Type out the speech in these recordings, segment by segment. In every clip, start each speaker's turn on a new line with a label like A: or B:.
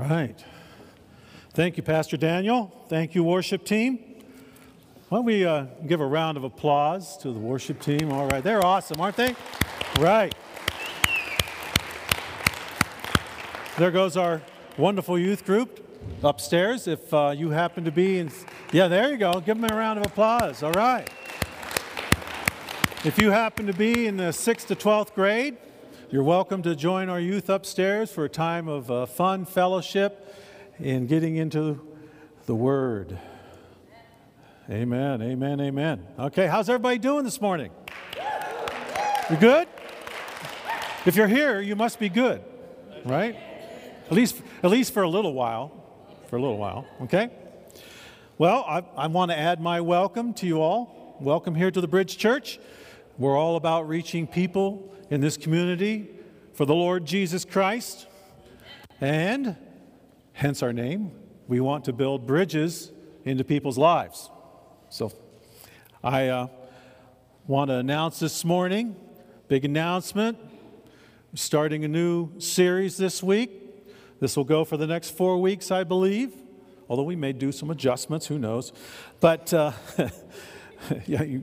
A: Right. Thank you, Pastor Daniel. Thank you, worship team. Why don't we uh, give a round of applause to the worship team? All right, they're awesome, aren't they? Right. There goes our wonderful youth group upstairs. If uh, you happen to be in, yeah, there you go. Give them a round of applause. All right. If you happen to be in the 6th to 12th grade, you're welcome to join our youth upstairs for a time of uh, fun fellowship in getting into the Word. Amen, amen, amen. Okay, how's everybody doing this morning? You good? If you're here, you must be good, right? At least, at least for a little while. For a little while, okay? Well, I, I want to add my welcome to you all. Welcome here to the Bridge Church. We're all about reaching people in this community for the Lord Jesus Christ. And hence our name, we want to build bridges into people's lives. So I uh, want to announce this morning, big announcement, starting a new series this week. This will go for the next four weeks, I believe, although we may do some adjustments, who knows. But uh, yeah, you,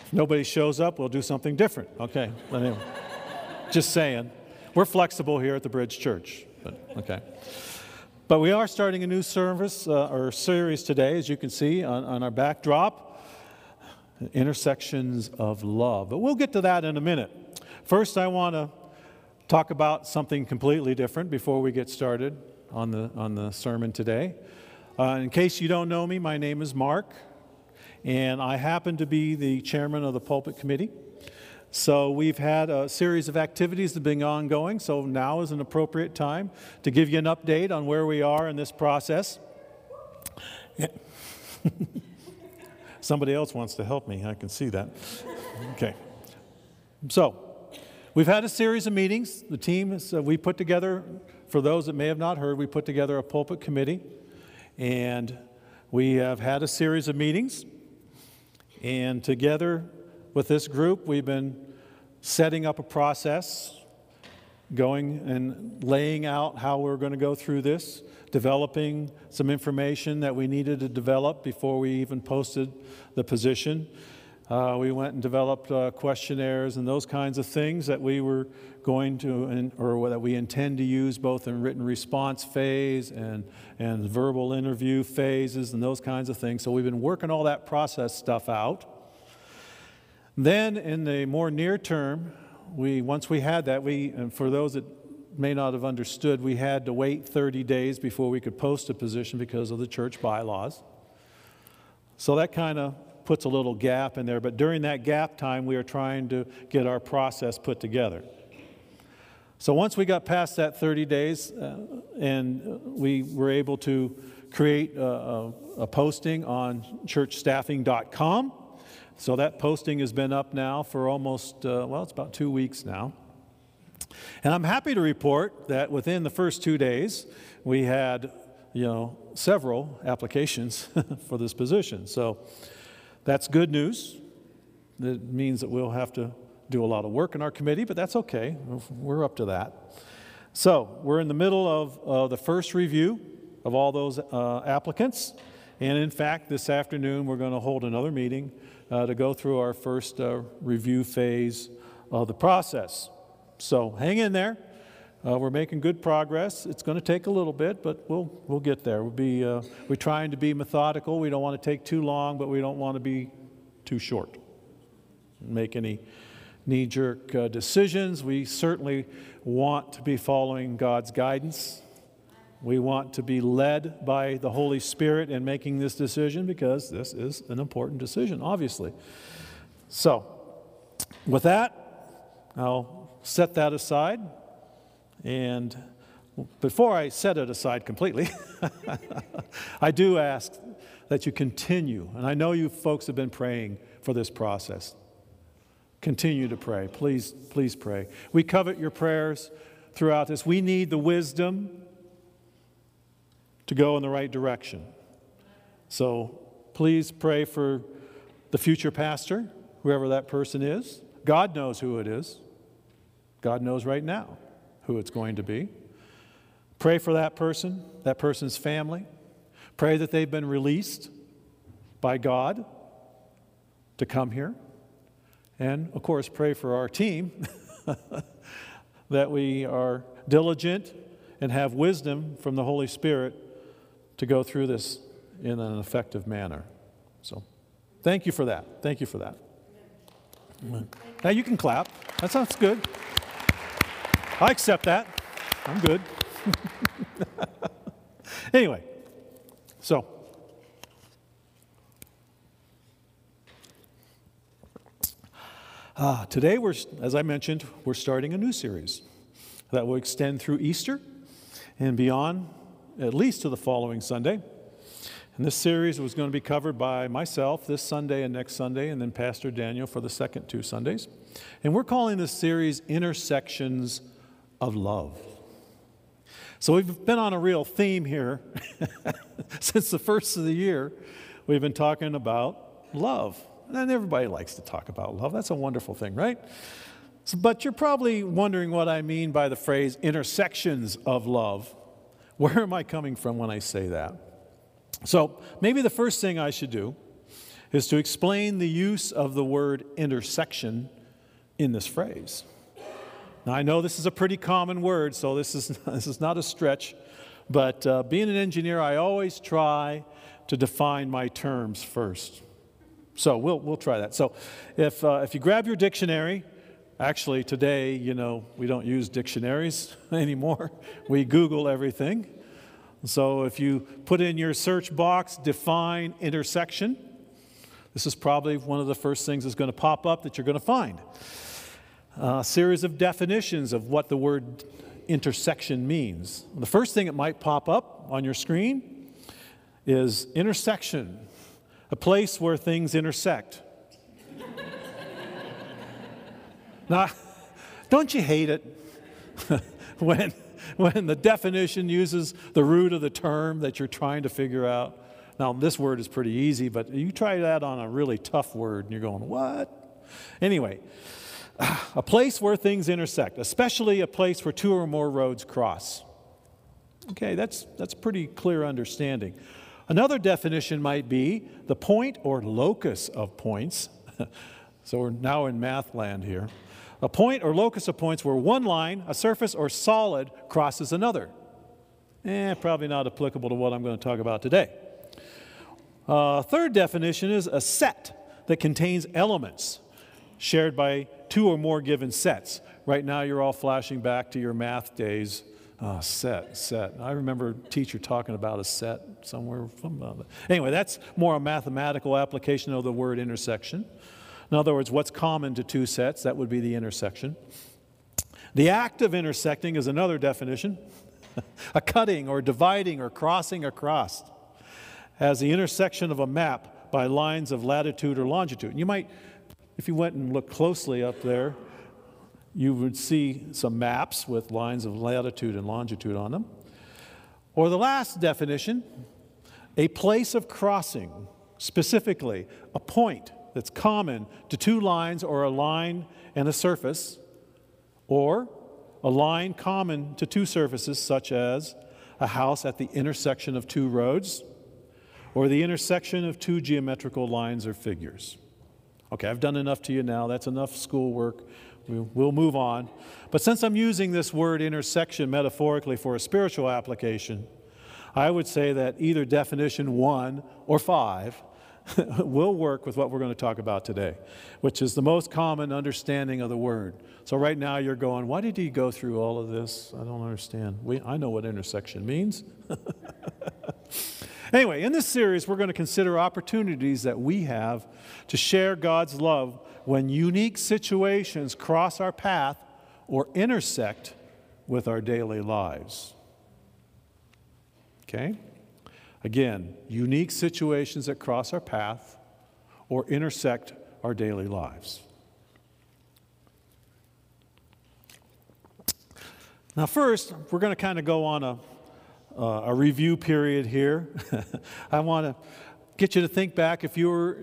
A: if nobody shows up, we'll do something different. Okay, anyway, just saying. We're flexible here at the Bridge Church, but okay. But we are starting a new service uh, or series today, as you can see on, on our backdrop Intersections of Love. But we'll get to that in a minute. First, I want to talk about something completely different before we get started on the, on the sermon today. Uh, in case you don't know me, my name is Mark, and I happen to be the chairman of the pulpit committee. So we've had a series of activities that have been ongoing, so now is an appropriate time to give you an update on where we are in this process. Somebody else wants to help me, I can see that. Okay. So, we've had a series of meetings. The team, is, uh, we put together, for those that may have not heard, we put together a pulpit committee, and we have had a series of meetings. And together with this group, we've been setting up a process, going and laying out how we're going to go through this, developing some information that we needed to develop before we even posted the position. Uh, we went and developed uh, questionnaires and those kinds of things that we were going to, or that we intend to use both in written response phase and, and verbal interview phases and those kinds of things. So we've been working all that process stuff out. Then, in the more near term, we, once we had that, we, and for those that may not have understood, we had to wait 30 days before we could post a position because of the church bylaws. So that kind of puts a little gap in there, but during that gap time, we are trying to get our process put together. So once we got past that 30 days uh, and we were able to create a, a, a posting on churchstaffing.com, so that posting has been up now for almost, uh, well, it's about two weeks now. And I'm happy to report that within the first two days, we had, you know, several applications for this position. So that's good news. It means that we'll have to do a lot of work in our committee, but that's okay. We're up to that. So we're in the middle of uh, the first review of all those uh, applicants. And in fact, this afternoon, we're going to hold another meeting to go through our first uh, review phase of the process. So hang in there. Uh, we're making good progress. It's going to take a little bit, but we'll, we'll get there. We'll be, uh, we're trying to be methodical. We don't want to take too long, but we don't want to be too short. Make any knee jerk uh, decisions. We certainly want to be following God's guidance we want to be led by the Holy Spirit in making this decision because this is an important decision, obviously. So, with that, I'll set that aside. And before I set it aside completely, I do ask that you continue. And I know you folks have been praying for this process. Continue to pray. Please, please pray. We covet your prayers throughout this. We need the wisdom to go in the right direction. So please pray for the future pastor, whoever that person is. God knows who it is. God knows right now who it's going to be. Pray for that person, that person's family. Pray that they've been released by God to come here. And of course, pray for our team that we are diligent and have wisdom from the Holy Spirit to go through this in an effective manner. So, thank you for that. Thank you for that. Now you can clap. That sounds good. I accept that. I'm good. anyway, so. Uh, today, we're, as I mentioned, we're starting a new series that will extend through Easter and beyond, at least to the following Sunday. And this series was going to be covered by myself this Sunday and next Sunday, and then Pastor Daniel for the second two Sundays. And we're calling this series Intersections of Love. So we've been on a real theme here since the first of the year. We've been talking about love. And everybody likes to talk about love. That's a wonderful thing, right? So, but you're probably wondering what I mean by the phrase intersections of love. Where am I coming from when I say that? So, maybe the first thing I should do is to explain the use of the word intersection in this phrase. Now, I know this is a pretty common word, so this is, this is not a stretch, but uh, being an engineer, I always try to define my terms first. So we'll, we'll try that. So if, uh, if you grab your dictionary, actually today, you know, we don't use dictionaries anymore. We Google everything. So if you put in your search box, define intersection, this is probably one of the first things that's going to pop up that you're going to find. A series of definitions of what the word intersection means. The first thing that might pop up on your screen is intersection a place where things intersect. Now, don't you hate it when, when the definition uses the root of the term that you're trying to figure out? Now, this word is pretty easy, but you try that on a really tough word and you're going, what? Anyway, a place where things intersect, especially a place where two or more roads cross. Okay, that's, that's pretty clear understanding. Another definition might be the point or locus of points. so we're now in math land here. A point or locus of points where one line, a surface or solid, crosses another. Eh, probably not applicable to what I'm going to talk about today. Uh, third definition is a set that contains elements shared by two or more given sets. Right now, you're all flashing back to your math days Oh, set, set. I remember a teacher talking about a set somewhere. From, Anyway, that's more a mathematical application of the word intersection. In other words, what's common to two sets? That would be the intersection. The act of intersecting is another definition a cutting or dividing or crossing across as the intersection of a map by lines of latitude or longitude. You might, if you went and looked closely up there, you would see some maps with lines of latitude and longitude on them. Or the last definition, a place of crossing, specifically a point that's common to two lines or a line and a surface, or a line common to two surfaces, such as a house at the intersection of two roads, or the intersection of two geometrical lines or figures. Okay, I've done enough to you now. That's enough schoolwork. We'll move on. But since I'm using this word intersection metaphorically for a spiritual application, I would say that either definition one or five will work with what we're going to talk about today, which is the most common understanding of the word. So, right now, you're going, why did he go through all of this? I don't understand. We, I know what intersection means. anyway, in this series, we're going to consider opportunities that we have to share God's love when unique situations cross our path or intersect with our daily lives. Okay? Again, unique situations that cross our path or intersect our daily lives. Now, first, we're going to kind of go on a, uh, a review period here. I want to get you to think back if you were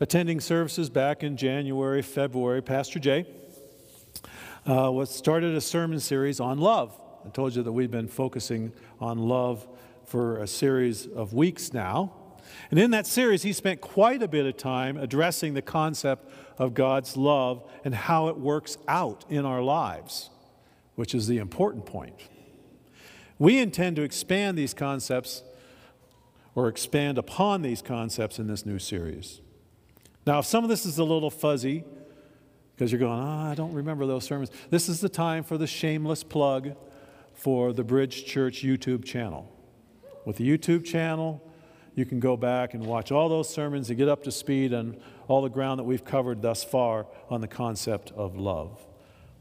A: attending services back in January, February, Pastor Jay uh, was started a sermon series on love. I told you that we've been focusing on love for a series of weeks now. And in that series, he spent quite a bit of time addressing the concept of God's love and how it works out in our lives, which is the important point. We intend to expand these concepts or expand upon these concepts in this new series. Now, if some of this is a little fuzzy, because you're going, oh, I don't remember those sermons, this is the time for the shameless plug for the Bridge Church YouTube channel. With the YouTube channel, you can go back and watch all those sermons and get up to speed on all the ground that we've covered thus far on the concept of love.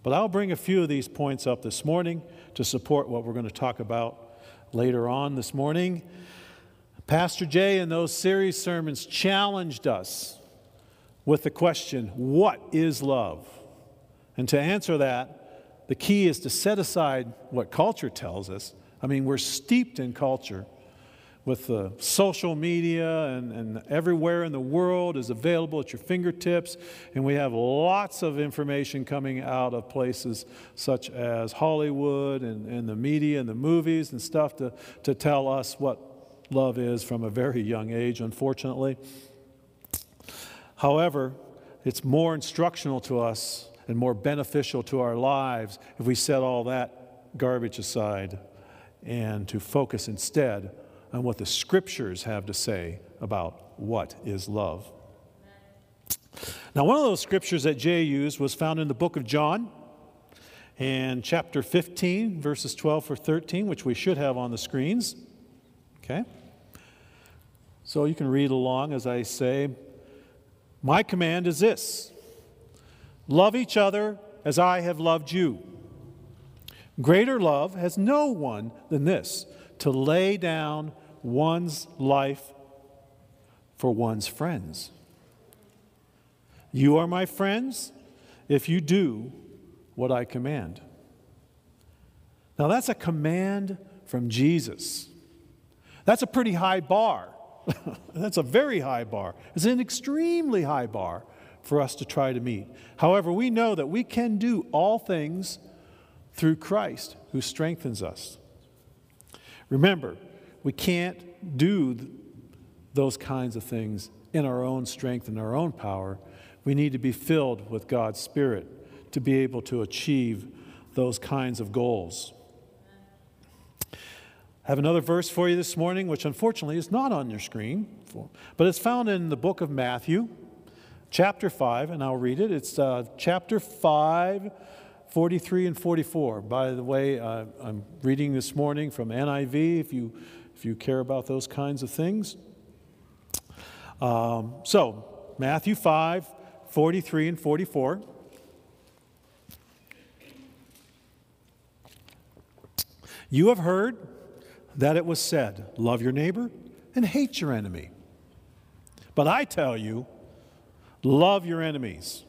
A: But I'll bring a few of these points up this morning to support what we're going to talk about later on this morning. Pastor Jay in those series sermons challenged us with the question, What is love? And to answer that, the key is to set aside what culture tells us. I mean, we're steeped in culture with the social media and, and everywhere in the world is available at your fingertips. And we have lots of information coming out of places such as Hollywood and, and the media and the movies and stuff to, to tell us what love is from a very young age, unfortunately. However, it's more instructional to us and more beneficial to our lives if we set all that garbage aside and to focus instead on what the scriptures have to say about what is love. Now, one of those scriptures that Jay used was found in the book of John and chapter 15, verses 12 or 13, which we should have on the screens. Okay? So you can read along as I say. My command is this love each other as I have loved you. Greater love has no one than this to lay down one's life for one's friends. You are my friends if you do what I command. Now, that's a command from Jesus. That's a pretty high bar. that's a very high bar. It's an extremely high bar for us to try to meet. However, we know that we can do all things through Christ who strengthens us. Remember, we can't do those kinds of things in our own strength and our own power. We need to be filled with God's Spirit to be able to achieve those kinds of goals. I have another verse for you this morning, which unfortunately is not on your screen, but it's found in the book of Matthew, chapter 5, and I'll read it. It's uh, chapter 5, 43 and 44. By the way, uh, I'm reading this morning from NIV. If you if you care about those kinds of things. Um, so, Matthew 5 43 and 44. You have heard that it was said, Love your neighbor and hate your enemy. But I tell you, love your enemies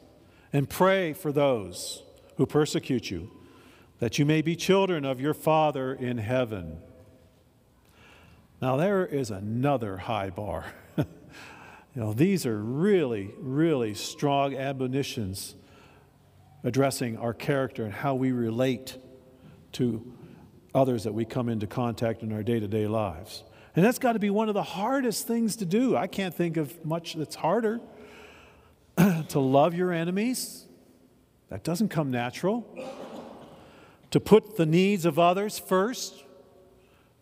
A: and pray for those who persecute you, that you may be children of your Father in heaven. Now, there is another high bar. you know, these are really, really strong admonitions addressing our character and how we relate to others that we come into contact in our day to day lives. And that's got to be one of the hardest things to do. I can't think of much that's harder. to love your enemies, that doesn't come natural. To put the needs of others first,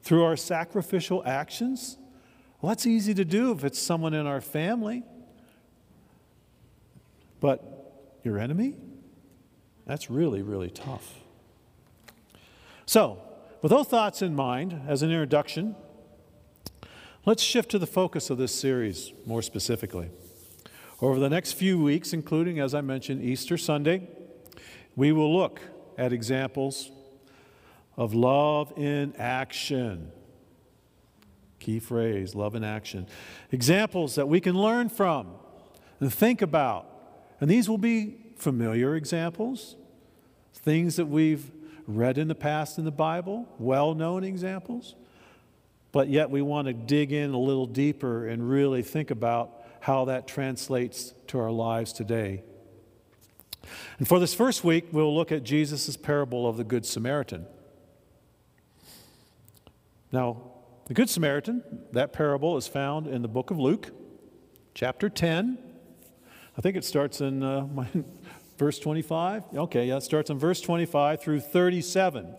A: through our sacrificial actions? Well, that's easy to do if it's someone in our family. But your enemy? That's really, really tough. So, with those thoughts in mind, as an introduction, let's shift to the focus of this series more specifically. Over the next few weeks, including, as I mentioned, Easter Sunday, we will look at examples of love in action. Key phrase, love in action. Examples that we can learn from and think about. And these will be familiar examples, things that we've read in the past in the Bible, well known examples. But yet we want to dig in a little deeper and really think about how that translates to our lives today. And for this first week, we'll look at Jesus' parable of the Good Samaritan. Now, the Good Samaritan, that parable is found in the book of Luke, chapter 10. I think it starts in uh, my, verse 25. Okay, yeah, it starts in verse 25 through 37.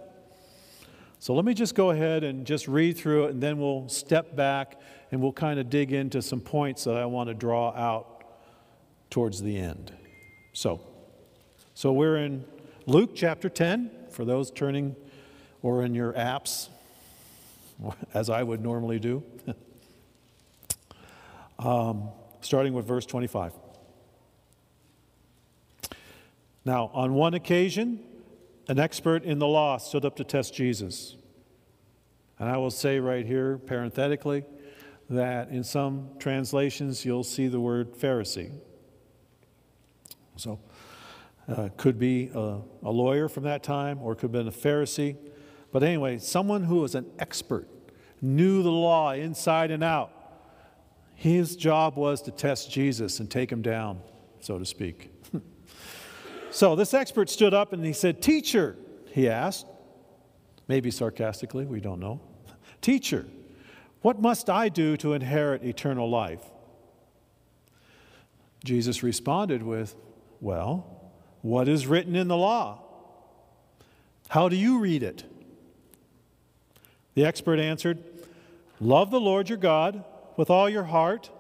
A: So let me just go ahead and just read through it, and then we'll step back and we'll kind of dig into some points that I want to draw out towards the end. So, so we're in Luke chapter 10 for those turning or in your apps, as I would normally do. um, starting with verse 25. Now, on one occasion, an expert in the law stood up to test Jesus. And I will say right here, parenthetically, that in some translations you'll see the word Pharisee. So, uh, could be a, a lawyer from that time or could have been a Pharisee. But anyway, someone who was an expert, knew the law inside and out. His job was to test Jesus and take him down, so to speak. So this expert stood up and he said, Teacher, he asked, maybe sarcastically, we don't know. Teacher, what must I do to inherit eternal life? Jesus responded with, Well, what is written in the law? How do you read it? The expert answered, Love the Lord your God with all your heart,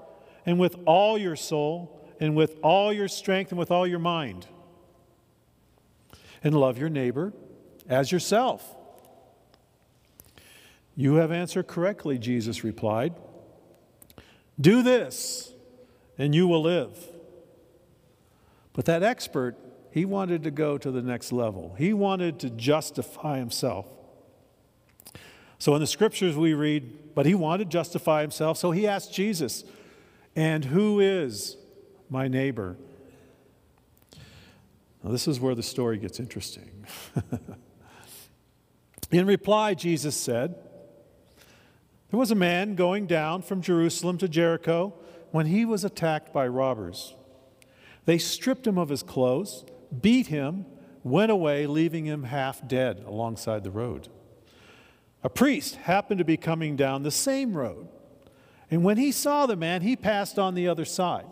A: and with all your soul, and with all your strength, and with all your mind and love your neighbor as yourself. You have answered correctly, Jesus replied. Do this, and you will live. But that expert, he wanted to go to the next level. He wanted to justify himself. So in the scriptures we read, but he wanted to justify himself, so he asked Jesus, And who is my neighbor? Now, this is where the story gets interesting. In reply, Jesus said, There was a man going down from Jerusalem to Jericho when he was attacked by robbers. They stripped him of his clothes, beat him, went away, leaving him half dead alongside the road. A priest happened to be coming down the same road, and when he saw the man, he passed on the other side.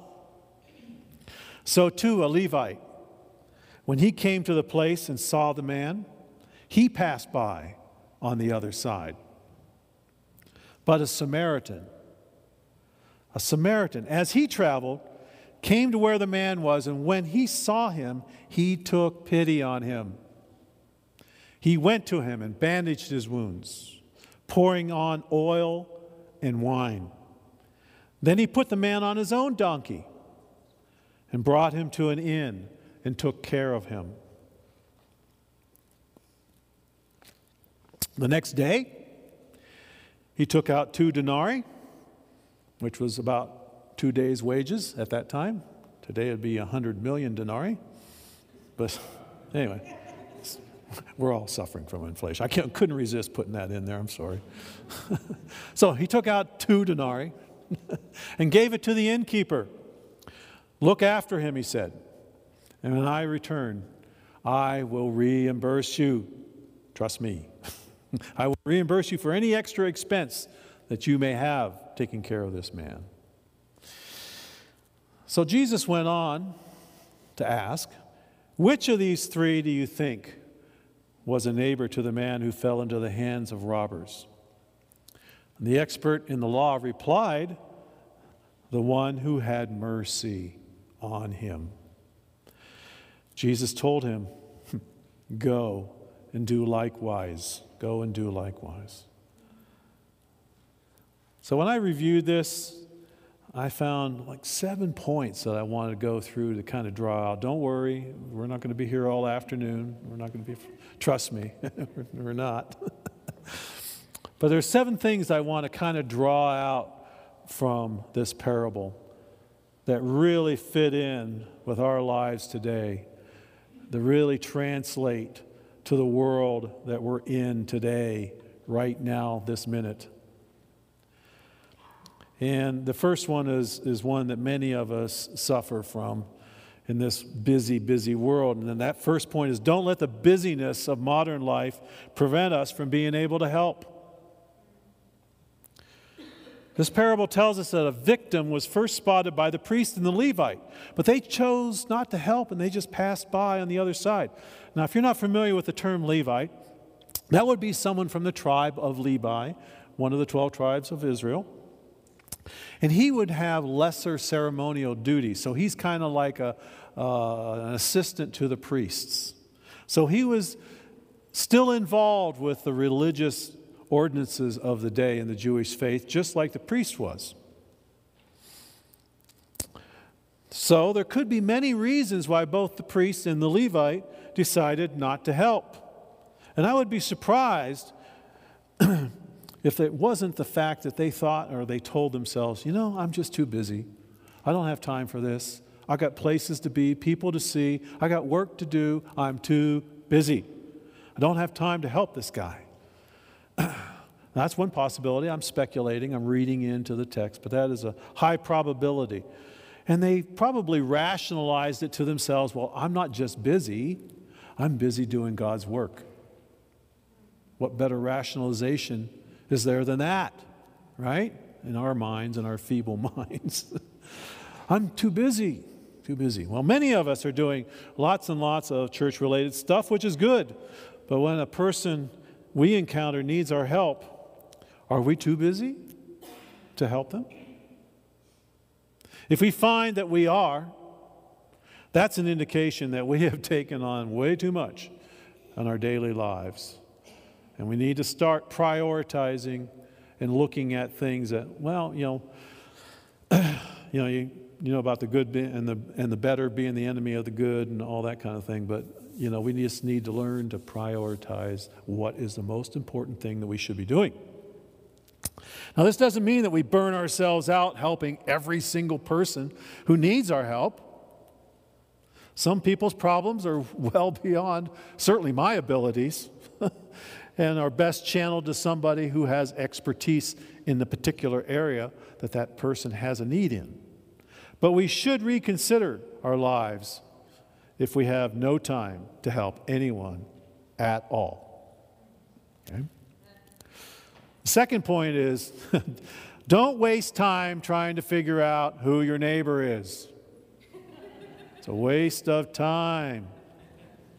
A: So, too, a Levite when he came to the place and saw the man, he passed by on the other side. But a Samaritan, a Samaritan, as he traveled, came to where the man was, and when he saw him, he took pity on him. He went to him and bandaged his wounds, pouring on oil and wine. Then he put the man on his own donkey and brought him to an inn and took care of him. The next day, he took out two denarii, which was about two days' wages at that time. Today it'd be 100 million denarii. But anyway, we're all suffering from inflation. I couldn't resist putting that in there, I'm sorry. so he took out two denarii and gave it to the innkeeper. Look after him, he said. And when I return, I will reimburse you. Trust me. I will reimburse you for any extra expense that you may have taking care of this man. So Jesus went on to ask, Which of these three do you think was a neighbor to the man who fell into the hands of robbers? And the expert in the law replied, The one who had mercy on him. Jesus told him, Go and do likewise. Go and do likewise. So when I reviewed this, I found like seven points that I wanted to go through to kind of draw out. Don't worry, we're not going to be here all afternoon. We're not going to be, trust me, we're not. but there's seven things I want to kind of draw out from this parable that really fit in with our lives today that really translate to the world that we're in today, right now, this minute. And the first one is, is one that many of us suffer from in this busy, busy world. And then that first point is don't let the busyness of modern life prevent us from being able to help. This parable tells us that a victim was first spotted by the priest and the Levite, but they chose not to help and they just passed by on the other side. Now, if you're not familiar with the term Levite, that would be someone from the tribe of Levi, one of the 12 tribes of Israel. And he would have lesser ceremonial duties. So he's kind of like a, uh, an assistant to the priests. So he was still involved with the religious ordinances of the day in the Jewish faith, just like the priest was. So there could be many reasons why both the priest and the Levite decided not to help. And I would be surprised if it wasn't the fact that they thought or they told themselves, you know, I'm just too busy. I don't have time for this. I got places to be, people to see. I got work to do. I'm too busy. I don't have time to help this guy. That's one possibility. I'm speculating, I'm reading into the text, but that is a high probability. And they probably rationalized it to themselves well, I'm not just busy, I'm busy doing God's work. What better rationalization is there than that, right? In our minds and our feeble minds. I'm too busy, too busy. Well, many of us are doing lots and lots of church related stuff, which is good. But when a person we encounter needs our help, are we too busy to help them? If we find that we are, that's an indication that we have taken on way too much in our daily lives. And we need to start prioritizing and looking at things that, well, you know, you know, you, you know about the good and the and the better being the enemy of the good and all that kind of thing. But you know, we just need to learn to prioritize what is the most important thing that we should be doing. Now, this doesn't mean that we burn ourselves out helping every single person who needs our help. Some people's problems are well beyond certainly my abilities and are best channeled to somebody who has expertise in the particular area that that person has a need in. But we should reconsider our lives if we have no time to help anyone at all. Okay? Second point is don't waste time trying to figure out who your neighbor is. It's a waste of time.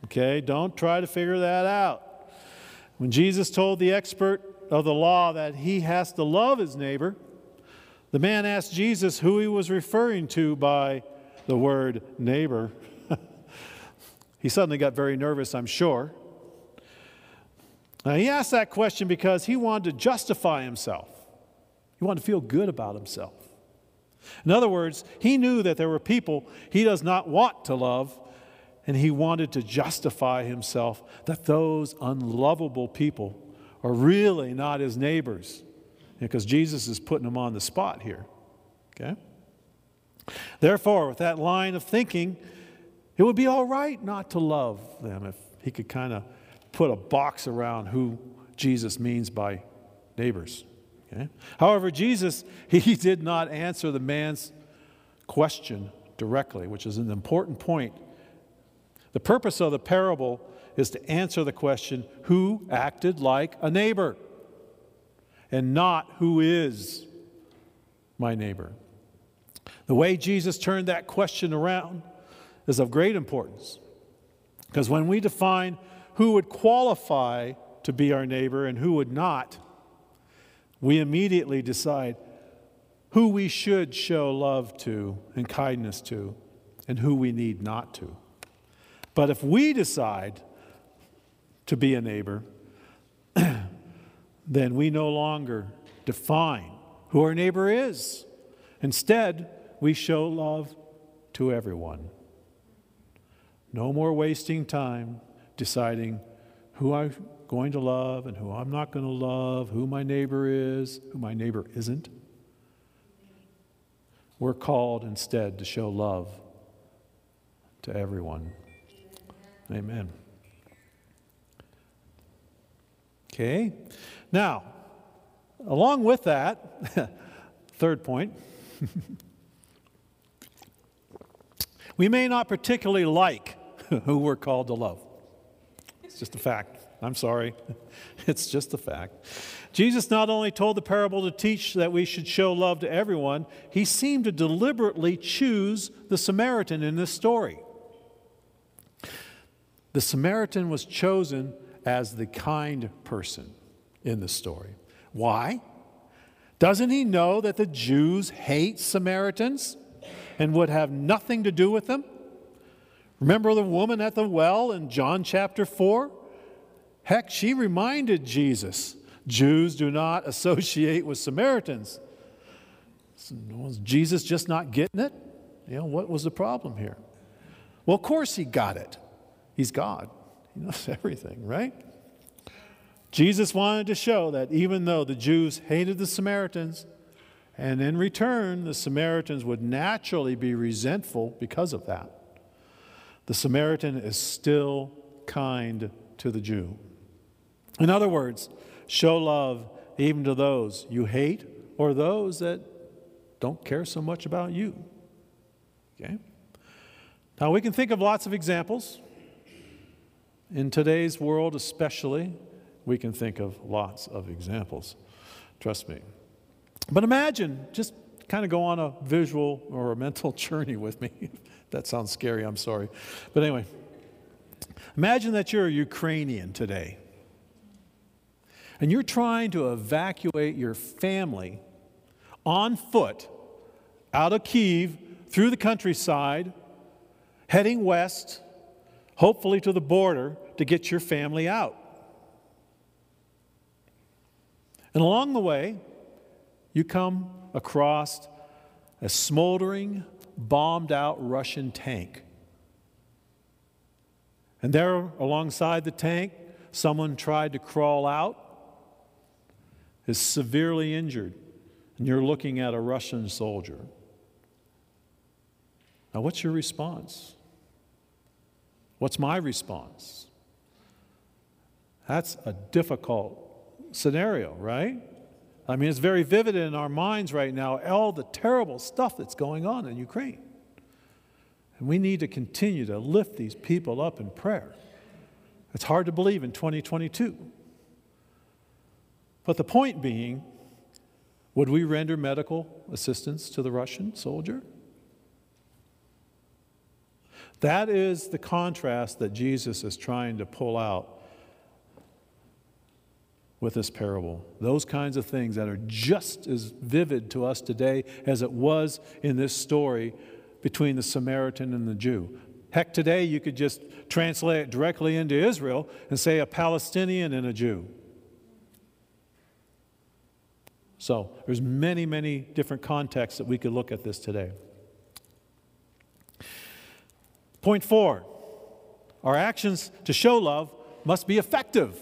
A: Okay, don't try to figure that out. When Jesus told the expert of the law that he has to love his neighbor, the man asked Jesus who he was referring to by the word neighbor. he suddenly got very nervous, I'm sure. Now, he asked that question because he wanted to justify himself, he wanted to feel good about himself. In other words, he knew that there were people he does not want to love, and he wanted to justify himself that those unlovable people are really not his neighbors. Because Jesus is putting them on the spot here. Okay? Therefore, with that line of thinking, it would be all right not to love them if he could kind of put a box around who Jesus means by neighbors. Okay? However, Jesus, he did not answer the man's question directly, which is an important point. The purpose of the parable is to answer the question who acted like a neighbor and not who is my neighbor. The way Jesus turned that question around is of great importance because when we define who would qualify to be our neighbor and who would not, we immediately decide who we should show love to and kindness to and who we need not to. But if we decide to be a neighbor, then we no longer define who our neighbor is. Instead, we show love to everyone. No more wasting time deciding who I'm going to love and who I'm not going to love, who my neighbor is, who my neighbor isn't. We're called instead to show love to everyone. Amen. Okay. Now, along with that, third point, we may not particularly like who we're called to love. It's just a fact. I'm sorry. It's just a fact. Jesus not only told the parable to teach that we should show love to everyone, he seemed to deliberately choose the Samaritan in this story. The Samaritan was chosen as the kind person in the story. Why? Doesn't he know that the Jews hate Samaritans and would have nothing to do with them? Remember the woman at the well in John chapter 4? Heck, she reminded Jesus Jews do not associate with Samaritans. Was Jesus just not getting it? You know, what was the problem here? Well, of course he got it. He's God, he knows everything, right? Jesus wanted to show that even though the Jews hated the Samaritans, and in return, the Samaritans would naturally be resentful because of that, the Samaritan is still kind to the Jew. In other words, show love even to those you hate or those that don't care so much about you. Okay? Now, we can think of lots of examples. In today's world, especially, we can think of lots of examples. Trust me. But imagine, just kind of go on a visual or a mental journey with me. that sounds scary, I'm sorry. But anyway, imagine that you're a Ukrainian today and you're trying to evacuate your family on foot out of Kiev through the countryside, heading west, hopefully to the border to get your family out. And along the way, you come across a smoldering, bombed out Russian tank. And there, alongside the tank, someone tried to crawl out is severely injured, and you're looking at a Russian soldier. Now, what's your response? What's my response? That's a difficult scenario, right? I mean, it's very vivid in our minds right now, all the terrible stuff that's going on in Ukraine. And we need to continue to lift these people up in prayer. It's hard to believe in 2022. But the point being, would we render medical assistance to the Russian soldier? That is the contrast that Jesus is trying to pull out with this parable. Those kinds of things that are just as vivid to us today as it was in this story between the Samaritan and the Jew. Heck, today you could just translate it directly into Israel and say a Palestinian and a Jew. So there's many, many different contexts that we could look at this today. Point four our actions to show love must be effective.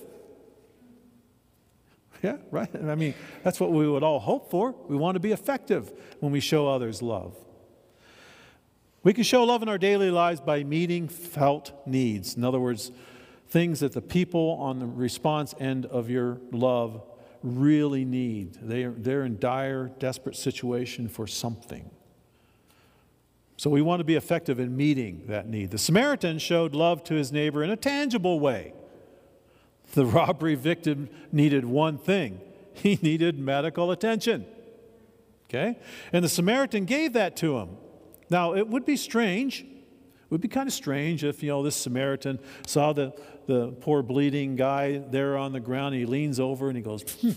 A: Yeah, right? I mean, that's what we would all hope for. We want to be effective when we show others love. We can show love in our daily lives by meeting felt needs. In other words, things that the people on the response end of your love really need. They are, they're in dire, desperate situation for something. So we want to be effective in meeting that need. The Samaritan showed love to his neighbor in a tangible way. The robbery victim needed one thing he needed medical attention. Okay? And the Samaritan gave that to him. Now, it would be strange. It would be kind of strange if, you know, this Samaritan saw the, the poor bleeding guy there on the ground. he leans over and he goes, hmm,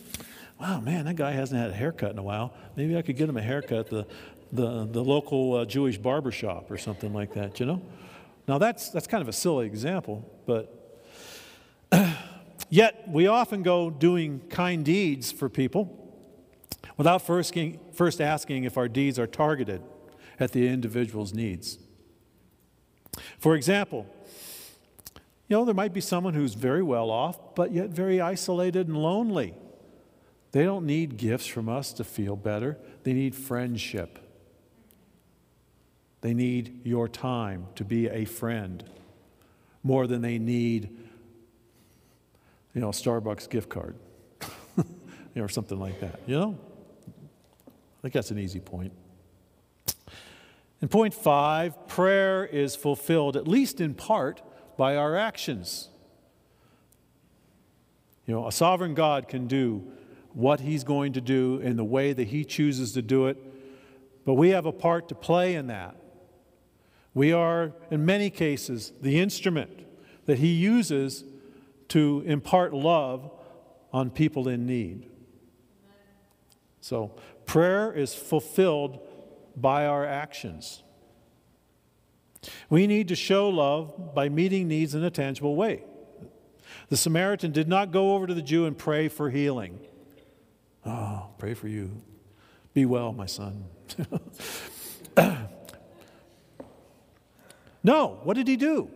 A: Wow, man, that guy hasn't had a haircut in a while. Maybe I could get him a haircut the, the, the local uh, Jewish barber shop or something like that, you know? Now, that's, that's kind of a silly example, but yet we often go doing kind deeds for people without first, first asking if our deeds are targeted at the individual's needs. For example, you know, there might be someone who's very well off, but yet very isolated and lonely. They don't need gifts from us to feel better, they need friendship. They need your time to be a friend more than they need, you know, Starbucks gift card you know, or something like that. You know? I think that's an easy point. And point five prayer is fulfilled, at least in part, by our actions. You know, a sovereign God can do what He's going to do in the way that He chooses to do it, but we have a part to play in that. We are, in many cases, the instrument that He uses to impart love on people in need. So, prayer is fulfilled by our actions. We need to show love by meeting needs in a tangible way. The Samaritan did not go over to the Jew and pray for healing. Oh, pray for you. Be well, my son. no, what did he do?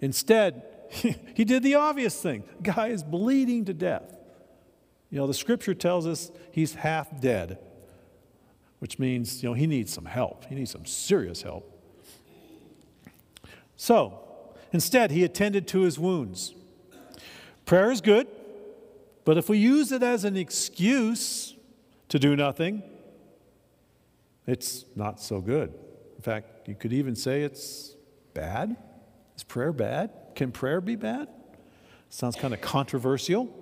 A: Instead, he did the obvious thing. The guy is bleeding to death. You know, the scripture tells us he's half dead, which means, you know, he needs some help. He needs some serious help. So, instead, he attended to his wounds. Prayer is good, but if we use it as an excuse to do nothing, it's not so good. In fact, you could even say it's bad. Is prayer bad? Can prayer be bad? Sounds kind of controversial.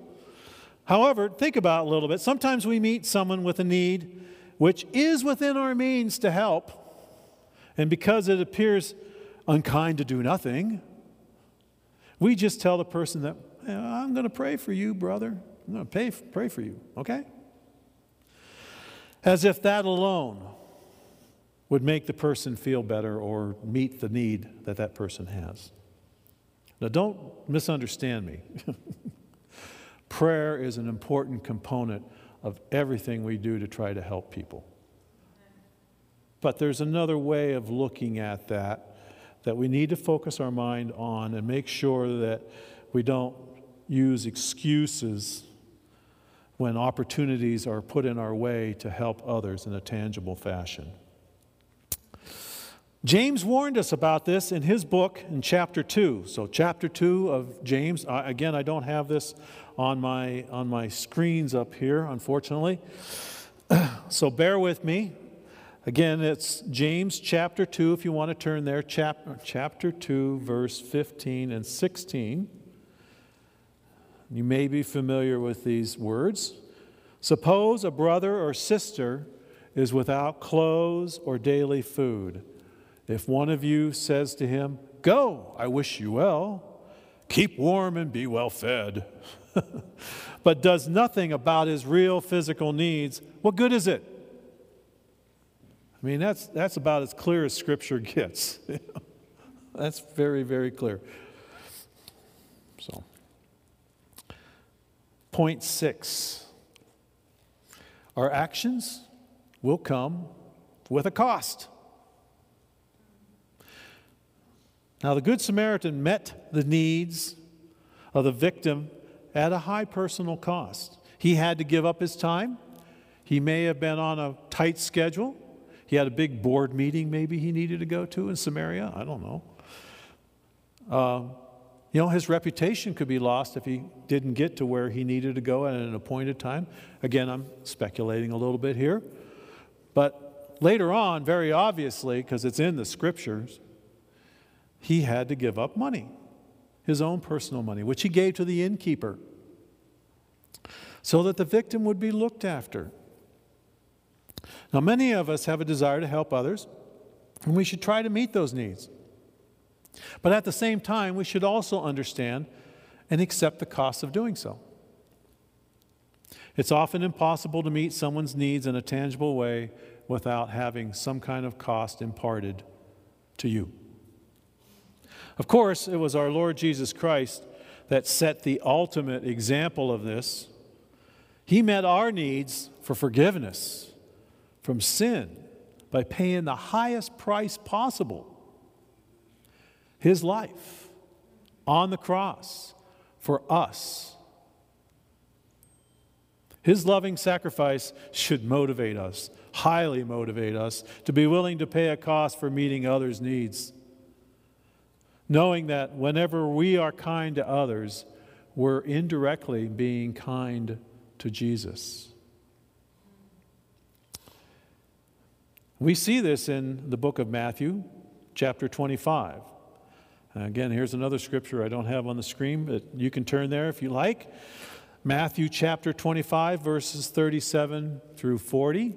A: However, think about it a little bit. Sometimes we meet someone with a need which is within our means to help, and because it appears unkind to do nothing, we just tell the person that, I'm going to pray for you, brother. I'm going to pay, pray for you, okay? As if that alone would make the person feel better or meet the need that that person has. Now, don't misunderstand me. Prayer is an important component of everything we do to try to help people. But there's another way of looking at that that we need to focus our mind on and make sure that we don't use excuses when opportunities are put in our way to help others in a tangible fashion. James warned us about this in his book in chapter 2. So, chapter 2 of James, again, I don't have this on my, on my screens up here, unfortunately. so, bear with me. Again, it's James chapter 2, if you want to turn there, chap- chapter 2, verse 15 and 16. You may be familiar with these words. Suppose a brother or sister is without clothes or daily food. If one of you says to him, Go, I wish you well, keep warm and be well fed, but does nothing about his real physical needs, what good is it? I mean, that's, that's about as clear as Scripture gets. that's very, very clear. So, point six our actions will come with a cost. Now, the Good Samaritan met the needs of the victim at a high personal cost. He had to give up his time. He may have been on a tight schedule. He had a big board meeting, maybe he needed to go to in Samaria. I don't know. Uh, you know, his reputation could be lost if he didn't get to where he needed to go at an appointed time. Again, I'm speculating a little bit here. But later on, very obviously, because it's in the scriptures, he had to give up money, his own personal money, which he gave to the innkeeper, so that the victim would be looked after. Now, many of us have a desire to help others, and we should try to meet those needs. But at the same time, we should also understand and accept the cost of doing so. It's often impossible to meet someone's needs in a tangible way without having some kind of cost imparted to you. Of course, it was our Lord Jesus Christ that set the ultimate example of this. He met our needs for forgiveness from sin by paying the highest price possible his life on the cross for us. His loving sacrifice should motivate us, highly motivate us, to be willing to pay a cost for meeting others' needs knowing that whenever we are kind to others, we're indirectly being kind to Jesus. We see this in the book of Matthew, chapter 25. Again, here's another scripture I don't have on the screen, but you can turn there if you like. Matthew chapter 25, verses 37 through 40.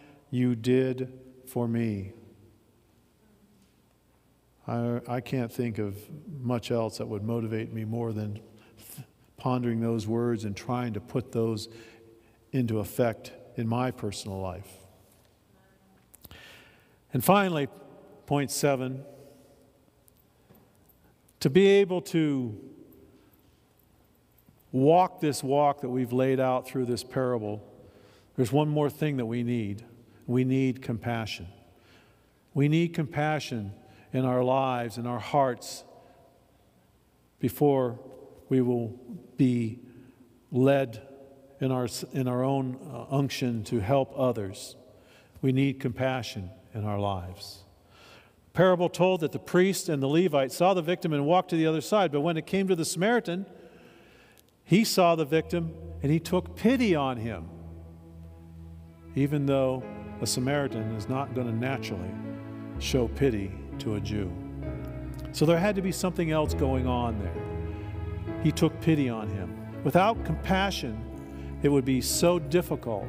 A: you did for me. I, I can't think of much else that would motivate me more than pondering those words and trying to put those into effect in my personal life. And finally, point seven to be able to walk this walk that we've laid out through this parable, there's one more thing that we need. We need compassion. We need compassion in our lives, in our hearts, before we will be led in our, in our own uh, unction to help others. We need compassion in our lives. Parable told that the priest and the Levite saw the victim and walked to the other side, but when it came to the Samaritan, he saw the victim and he took pity on him, even though a Samaritan is not going to naturally show pity to a Jew. So there had to be something else going on there. He took pity on him. Without compassion, it would be so difficult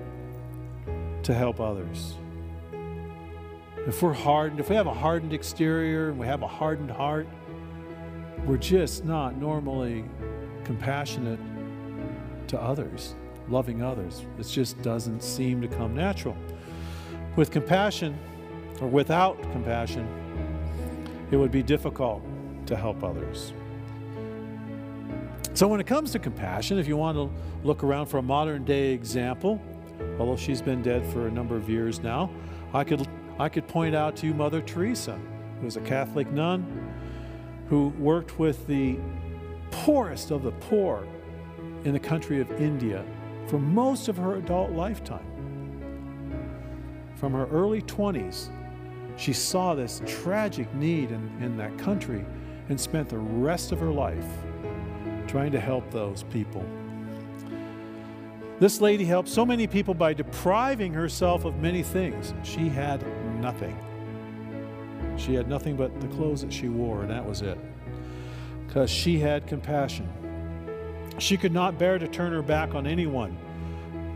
A: to help others. If we're hardened, if we have a hardened exterior and we have a hardened heart, we're just not normally compassionate to others, loving others. It just doesn't seem to come natural. With compassion, or without compassion, it would be difficult to help others. So, when it comes to compassion, if you want to look around for a modern day example, although she's been dead for a number of years now, I could, I could point out to you Mother Teresa, who was a Catholic nun who worked with the poorest of the poor in the country of India for most of her adult lifetime. From her early 20s she saw this tragic need in, in that country and spent the rest of her life trying to help those people. This lady helped so many people by depriving herself of many things. She had nothing. She had nothing but the clothes that she wore, and that was it. Because she had compassion. She could not bear to turn her back on anyone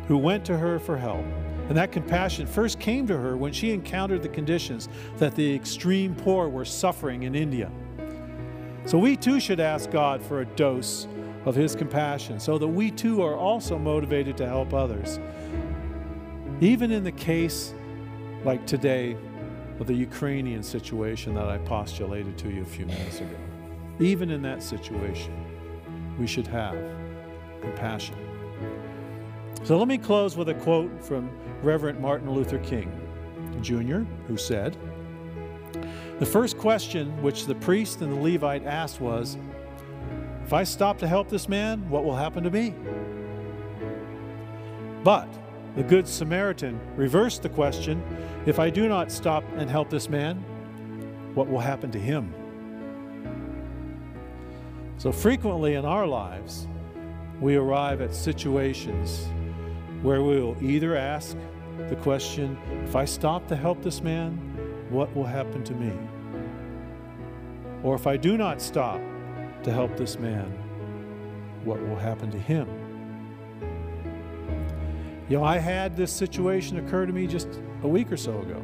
A: who went to her for help. And that compassion first came to her when she encountered the conditions that the extreme poor were suffering in India. So we too should ask God for a dose of His compassion so that we too are also motivated to help others. Even in the case like today of the Ukrainian situation that I postulated to you a few minutes ago, even in that situation, we should have compassion. So let me close with a quote from Reverend Martin Luther King Jr., who said, The first question which the priest and the Levite asked was, If I stop to help this man, what will happen to me? But the Good Samaritan reversed the question If I do not stop and help this man, what will happen to him? So frequently in our lives, we arrive at situations where we will either ask the question if I stop to help this man, what will happen to me? Or if I do not stop to help this man, what will happen to him? You know, I had this situation occur to me just a week or so ago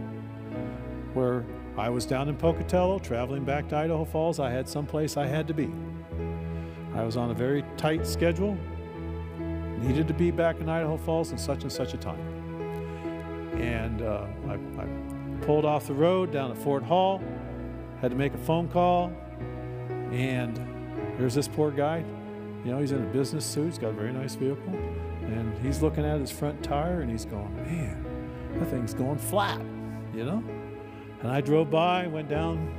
A: where I was down in Pocatello traveling back to Idaho Falls. I had someplace I had to be. I was on a very tight schedule, needed to be back in Idaho Falls in such and such a time. And uh, I, I pulled off the road down at Fort Hall, had to make a phone call, and there's this poor guy. You know, he's in a business suit, he's got a very nice vehicle, and he's looking at his front tire and he's going, Man, that thing's going flat, you know? And I drove by, went down,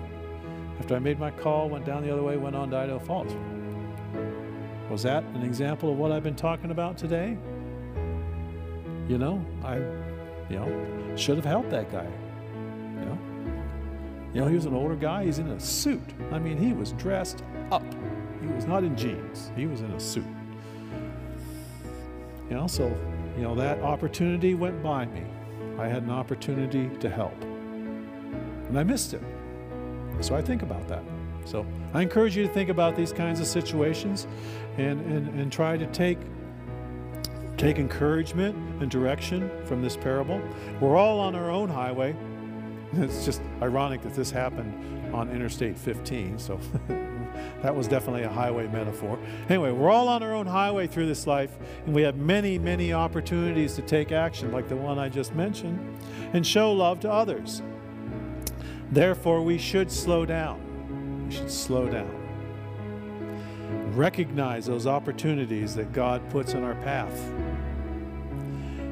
A: after I made my call, went down the other way, went on to Idaho Falls. Was that an example of what I've been talking about today? You know, I, you know, should have helped that guy. You know, you know, he was an older guy. He's in a suit. I mean, he was dressed up. He was not in jeans. He was in a suit. You know, so you know that opportunity went by me. I had an opportunity to help, and I missed it. So I think about that. So I encourage you to think about these kinds of situations and, and, and try to take take encouragement and direction from this parable. We're all on our own highway. It's just ironic that this happened on Interstate 15, so that was definitely a highway metaphor. Anyway, we're all on our own highway through this life, and we have many, many opportunities to take action, like the one I just mentioned, and show love to others. Therefore, we should slow down. Should slow down. Recognize those opportunities that God puts in our path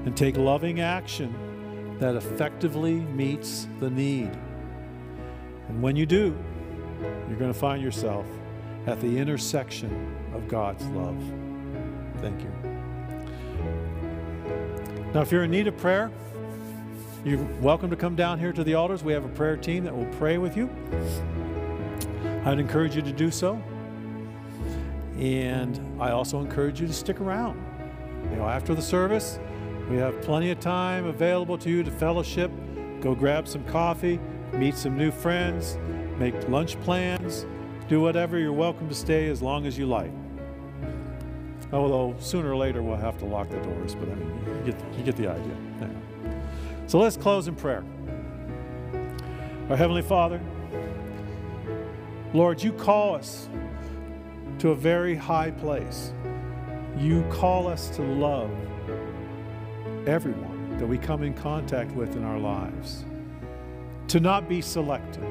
A: and take loving action that effectively meets the need. And when you do, you're going to find yourself at the intersection of God's love. Thank you. Now, if you're in need of prayer, you're welcome to come down here to the altars. We have a prayer team that will pray with you. I'd encourage you to do so. And I also encourage you to stick around. You know, after the service, we have plenty of time available to you to fellowship, go grab some coffee, meet some new friends, make lunch plans, do whatever. You're welcome to stay as long as you like. Although sooner or later we'll have to lock the doors, but I mean, you get, you get the idea. Yeah. So let's close in prayer. Our Heavenly Father, Lord, you call us to a very high place. You call us to love everyone that we come in contact with in our lives, to not be selective,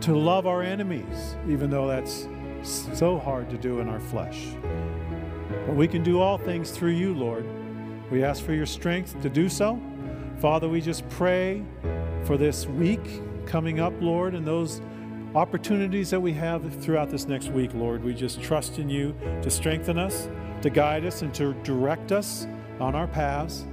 A: to love our enemies, even though that's so hard to do in our flesh. But we can do all things through you, Lord. We ask for your strength to do so. Father, we just pray for this week coming up, Lord, and those opportunities that we have throughout this next week, Lord. We just trust in you to strengthen us, to guide us, and to direct us on our paths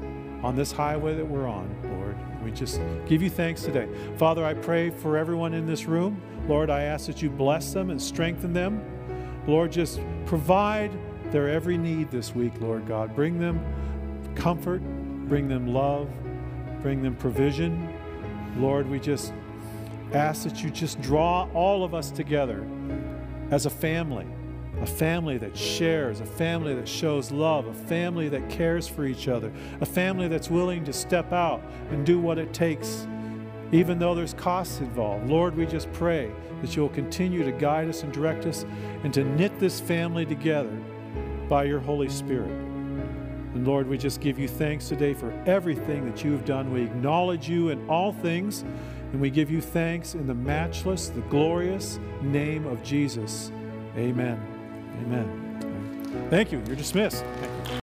A: on this highway that we're on, Lord. We just give you thanks today. Father, I pray for everyone in this room. Lord, I ask that you bless them and strengthen them. Lord, just provide their every need this week, Lord God. Bring them comfort, bring them love, bring them provision. Lord, we just ask that you just draw all of us together as a family, a family that shares, a family that shows love, a family that cares for each other, a family that's willing to step out and do what it takes, even though there's costs involved. Lord, we just pray that you'll continue to guide us and direct us and to knit this family together by your Holy Spirit. And Lord, we just give you thanks today for everything that you have done. We acknowledge you in all things. And we give you thanks in the matchless, the glorious name of Jesus. Amen. Amen. Thank you. You're dismissed.